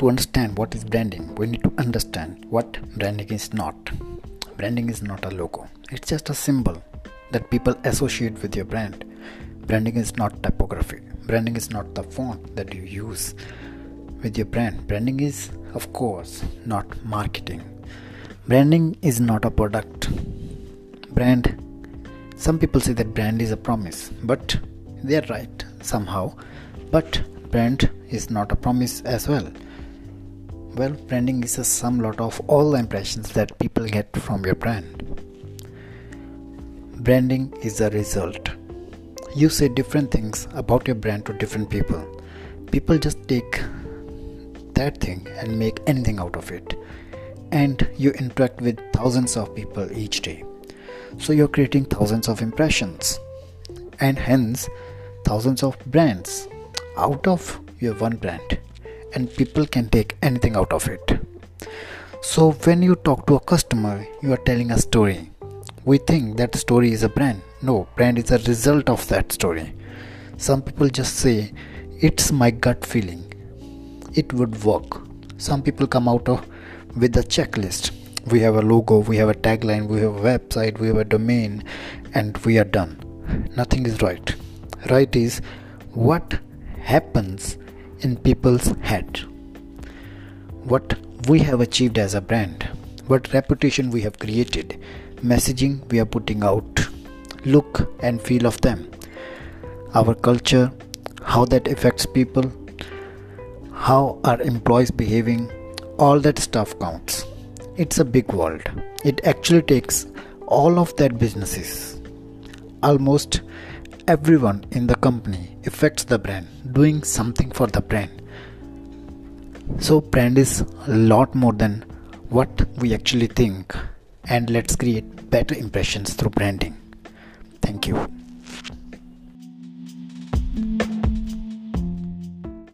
to understand what is branding, we need to understand what branding is not. Branding is not a logo, it's just a symbol that people associate with your brand. Branding is not typography, branding is not the font that you use with your brand. Branding is, of course, not marketing. Branding is not a product. Brand, some people say that brand is a promise, but they are right somehow. But brand is not a promise as well well, branding is a sum lot of all the impressions that people get from your brand. Branding is a result. You say different things about your brand to different people. People just take that thing and make anything out of it. And you interact with thousands of people each day. So you're creating thousands of impressions and hence thousands of brands out of your one brand and people can take anything out of it. So, when you talk to a customer, you are telling a story. We think that story is a brand. No, brand is a result of that story. Some people just say, It's my gut feeling. It would work. Some people come out of with a checklist. We have a logo, we have a tagline, we have a website, we have a domain, and we are done. Nothing is right. Right is what happens in people's head. What we have achieved as a brand, what reputation we have created, messaging we are putting out, look and feel of them, our culture, how that affects people, how our employees behaving, all that stuff counts. It's a big world. It actually takes all of that businesses. Almost everyone in the company affects the brand, doing something for the brand. So, brand is a lot more than what we actually think, and let's create better impressions through branding. Thank you.